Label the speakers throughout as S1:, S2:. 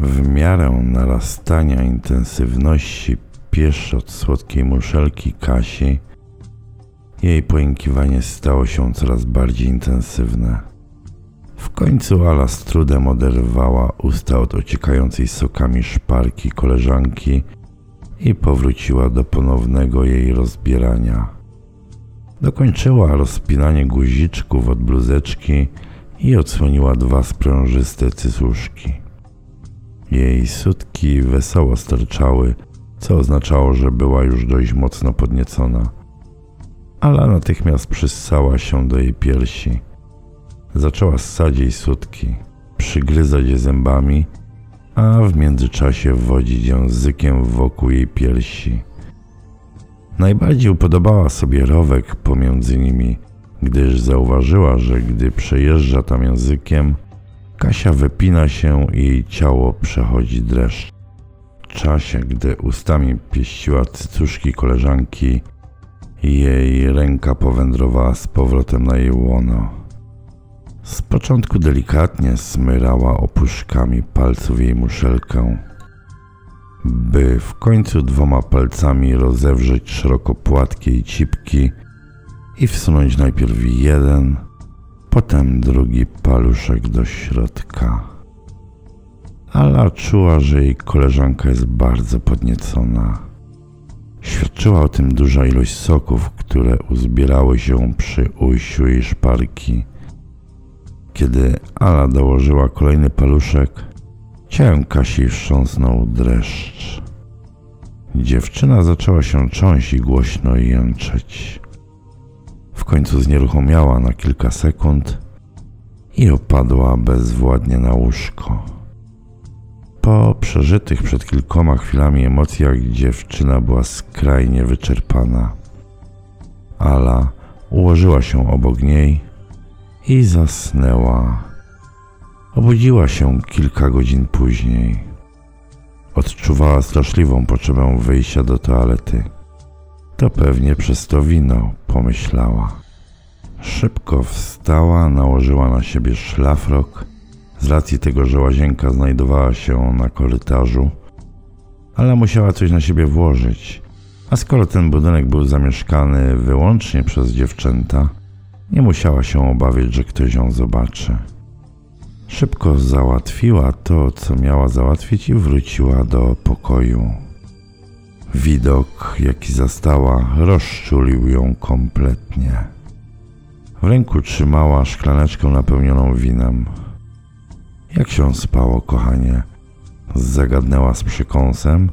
S1: W miarę narastania intensywności pieszczot słodkiej muszelki Kasi, jej pojękiwanie stało się coraz bardziej intensywne. W końcu Ala z trudem oderwała usta od ociekającej sokami szparki koleżanki i powróciła do ponownego jej rozbierania. Dokończyła rozpinanie guziczków od bluzeczki i odsłoniła dwa sprężyste cycuszki. Jej sutki wesoło sterczały, co oznaczało, że była już dość mocno podniecona. Ala natychmiast przyssała się do jej piersi. Zaczęła ssać jej sutki, przygryzać je zębami, a w międzyczasie wodzić językiem wokół jej piersi. Najbardziej upodobała sobie rowek pomiędzy nimi, gdyż zauważyła, że gdy przejeżdża tam językiem, Kasia wypina się i jej ciało przechodzi dreszcz. W czasie, gdy ustami pieściła cycuszki koleżanki, jej ręka powędrowała z powrotem na jej łono. Z początku delikatnie smyrała opuszkami palców jej muszelkę, by w końcu dwoma palcami rozewrzeć szeroko płatkie i cipki i wsunąć najpierw jeden, potem drugi paluszek do środka. Ala czuła, że jej koleżanka jest bardzo podniecona. Świadczyła o tym duża ilość soków, które uzbierały się przy ujściu jej szparki. Kiedy Ala dołożyła kolejny paluszek, ciałem Kasi wstrząsnął dreszcz. Dziewczyna zaczęła się cząść i głośno jęczeć. Końcu znieruchomiała na kilka sekund i opadła bezwładnie na łóżko. Po przeżytych przed kilkoma chwilami emocjach dziewczyna była skrajnie wyczerpana. Ala ułożyła się obok niej i zasnęła. Obudziła się kilka godzin później. Odczuwała straszliwą potrzebę wyjścia do toalety. To pewnie przez to wino, pomyślała. Szybko wstała, nałożyła na siebie szlafrok, z racji tego, że łazienka znajdowała się na korytarzu, ale musiała coś na siebie włożyć. A skoro ten budynek był zamieszkany wyłącznie przez dziewczęta, nie musiała się obawiać, że ktoś ją zobaczy. Szybko załatwiła to, co miała załatwić i wróciła do pokoju. Widok, jaki zastała, rozczulił ją kompletnie. W ręku trzymała szklaneczkę napełnioną winem. Jak się spało, kochanie? Zagadnęła z przykąsem,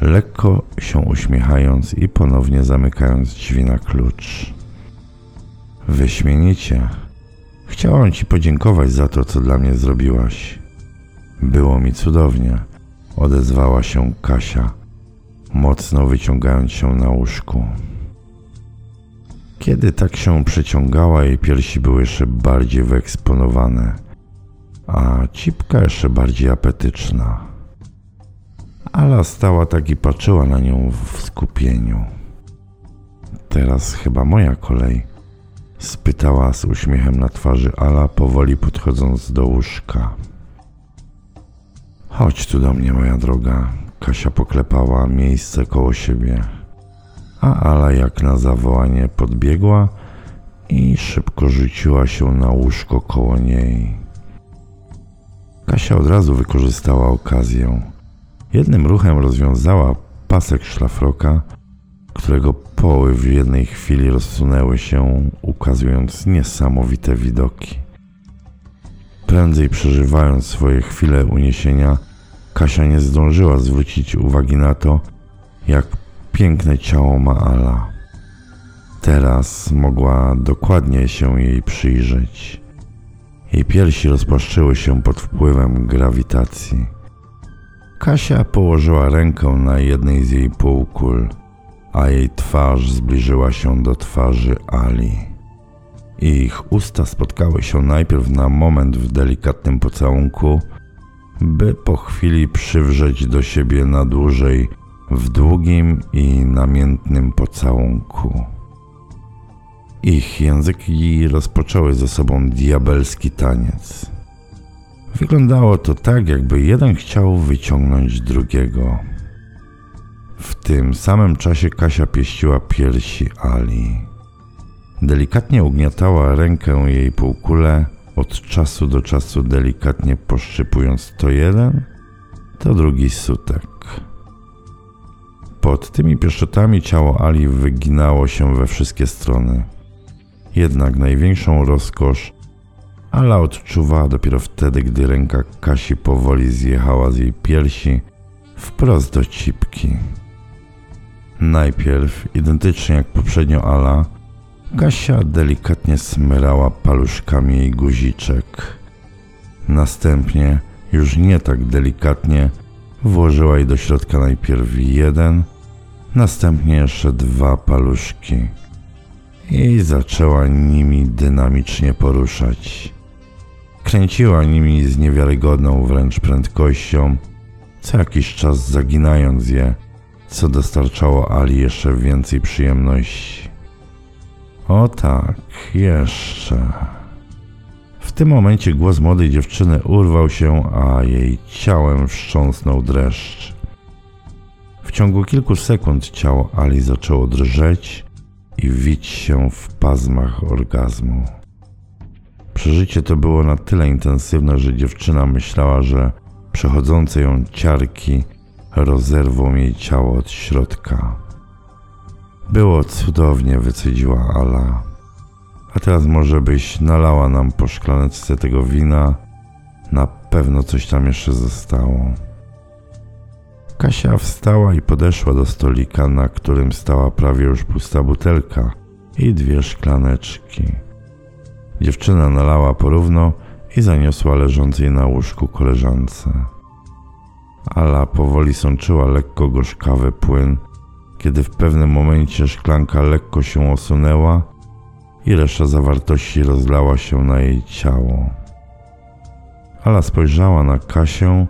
S1: lekko się uśmiechając i ponownie zamykając drzwi na klucz. Wyśmienicie. Chciałam ci podziękować za to, co dla mnie zrobiłaś. Było mi cudownie, odezwała się Kasia, mocno wyciągając się na łóżku. Kiedy tak się przeciągała, jej piersi były jeszcze bardziej wyeksponowane, a cipka jeszcze bardziej apetyczna. Ala stała tak i patrzyła na nią w skupieniu. Teraz chyba moja kolej spytała z uśmiechem na twarzy Ala, powoli podchodząc do łóżka. Chodź tu do mnie, moja droga. Kasia poklepała miejsce koło siebie, a Ala jak na zawołanie podbiegła i szybko rzuciła się na łóżko koło niej. Kasia od razu wykorzystała okazję. Jednym ruchem rozwiązała pasek szlafroka, którego poły w jednej chwili rozsunęły się, ukazując niesamowite widoki. Prędzej przeżywając swoje chwile uniesienia, Kasia nie zdążyła zwrócić uwagi na to, jak piękne ciało ma Ala. Teraz mogła dokładnie się jej przyjrzeć. Jej piersi rozpłaszczyły się pod wpływem grawitacji. Kasia położyła rękę na jednej z jej półkul, a jej twarz zbliżyła się do twarzy Ali. Ich usta spotkały się najpierw na moment w delikatnym pocałunku, by po chwili przywrzeć do siebie na dłużej w długim i namiętnym pocałunku. Ich języki rozpoczęły ze sobą diabelski taniec. Wyglądało to tak, jakby jeden chciał wyciągnąć drugiego. W tym samym czasie Kasia pieściła piersi Ali. Delikatnie ugniatała rękę jej półkulę, od czasu do czasu delikatnie poszczypując to jeden, to drugi sutek. Pod tymi pieszczotami ciało Ali wyginało się we wszystkie strony. Jednak największą rozkosz Ala odczuwała dopiero wtedy, gdy ręka Kasi powoli zjechała z jej piersi wprost do cipki. Najpierw, identycznie jak poprzednio Ala, Kasia delikatnie smyrała paluszkami jej guziczek. Następnie, już nie tak delikatnie, włożyła jej do środka najpierw jeden, następnie jeszcze dwa paluszki i zaczęła nimi dynamicznie poruszać. Kręciła nimi z niewiarygodną wręcz prędkością, co jakiś czas zaginając je, co dostarczało Ali jeszcze więcej przyjemności. O tak, jeszcze. W tym momencie głos młodej dziewczyny urwał się, a jej ciałem wstrząsnął dreszcz. W ciągu kilku sekund ciało Ali zaczęło drżeć i wić się w pazmach orgazmu. Przeżycie to było na tyle intensywne, że dziewczyna myślała, że przechodzące ją ciarki rozerwą jej ciało od środka. Było cudownie, wycedziła Ala. A teraz może byś nalała nam po szklaneczce tego wina. Na pewno coś tam jeszcze zostało. Kasia wstała i podeszła do stolika, na którym stała prawie już pusta butelka i dwie szklaneczki. Dziewczyna nalała porówno i zaniosła leżącej na łóżku koleżance. Ala powoli sączyła lekko gorzkawy płyn, kiedy w pewnym momencie szklanka lekko się osunęła i reszta zawartości rozlała się na jej ciało. Ala spojrzała na Kasię,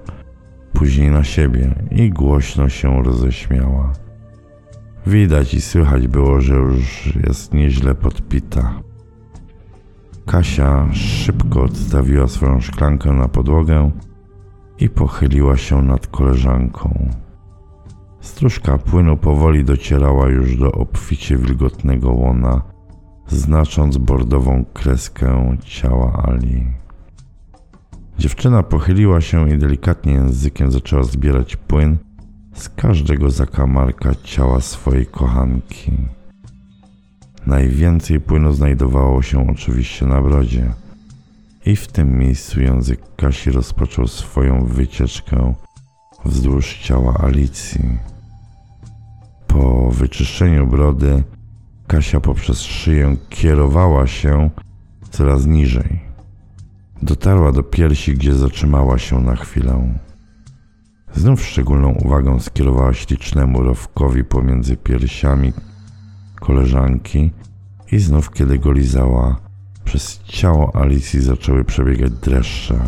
S1: później na siebie i głośno się roześmiała. Widać i słychać było, że już jest nieźle podpita. Kasia szybko odstawiła swoją szklankę na podłogę i pochyliła się nad koleżanką. Stróżka płynu powoli docierała już do obficie wilgotnego łona, znacząc bordową kreskę ciała Ali. Dziewczyna pochyliła się i delikatnie językiem zaczęła zbierać płyn z każdego zakamarka ciała swojej kochanki. Najwięcej płynu znajdowało się oczywiście na brodzie. I w tym miejscu język Kasi rozpoczął swoją wycieczkę wzdłuż ciała Alicji. Po wyczyszczeniu brody Kasia poprzez szyję kierowała się coraz niżej. Dotarła do piersi, gdzie zatrzymała się na chwilę. Znów szczególną uwagę skierowała ślicznemu rowkowi pomiędzy piersiami koleżanki i znów kiedy go lizała, przez ciało Alicji zaczęły przebiegać dreszcze.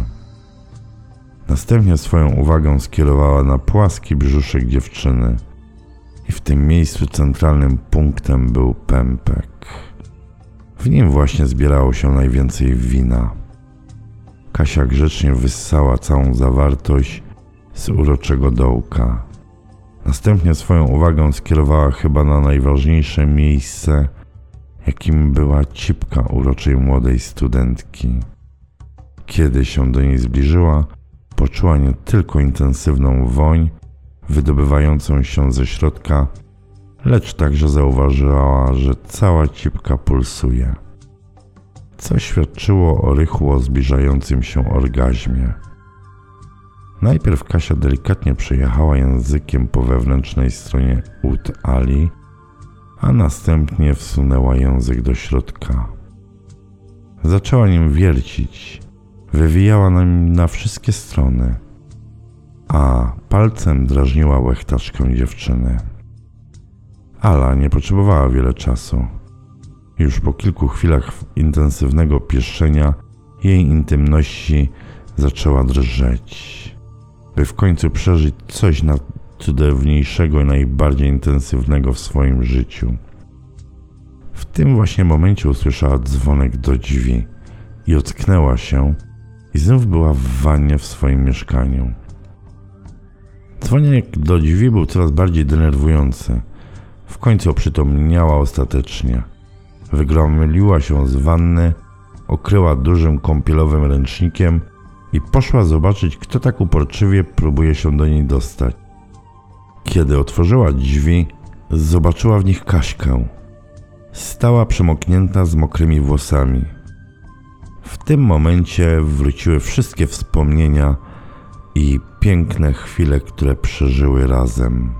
S1: Następnie swoją uwagę skierowała na płaski brzuszek dziewczyny i w tym miejscu centralnym punktem był pępek. W nim właśnie zbierało się najwięcej wina. Kasia grzecznie wyssała całą zawartość z uroczego dołka. Następnie swoją uwagę skierowała chyba na najważniejsze miejsce, jakim była cipka uroczej młodej studentki. Kiedy się do niej zbliżyła, poczuła nie tylko intensywną woń wydobywającą się ze środka, lecz także zauważyła, że cała cipka pulsuje, co świadczyło o rychło zbliżającym się orgazmie. Najpierw Kasia delikatnie przejechała językiem po wewnętrznej stronie ud Ali, a następnie wsunęła język do środka. Zaczęła nim wiercić, wywijała nim na wszystkie strony, a palcem drażniła łechtaczkę dziewczyny. Ala nie potrzebowała wiele czasu. Już po kilku chwilach intensywnego pieszczenia jej intymności zaczęła drżeć by w końcu przeżyć coś najcudowniejszego i najbardziej intensywnego w swoim życiu. W tym właśnie momencie usłyszała dzwonek do drzwi i ocknęła się, i znów była w wannie w swoim mieszkaniu. Dzwoniek do drzwi był coraz bardziej denerwujący. W końcu oprzytomniała ostatecznie. Wygromiła się z wanny, okryła dużym kąpielowym ręcznikiem i poszła zobaczyć, kto tak uporczywie próbuje się do niej dostać. Kiedy otworzyła drzwi, zobaczyła w nich Kaśkę. Stała przemoknięta z mokrymi włosami. W tym momencie wróciły wszystkie wspomnienia i piękne chwile, które przeżyły razem.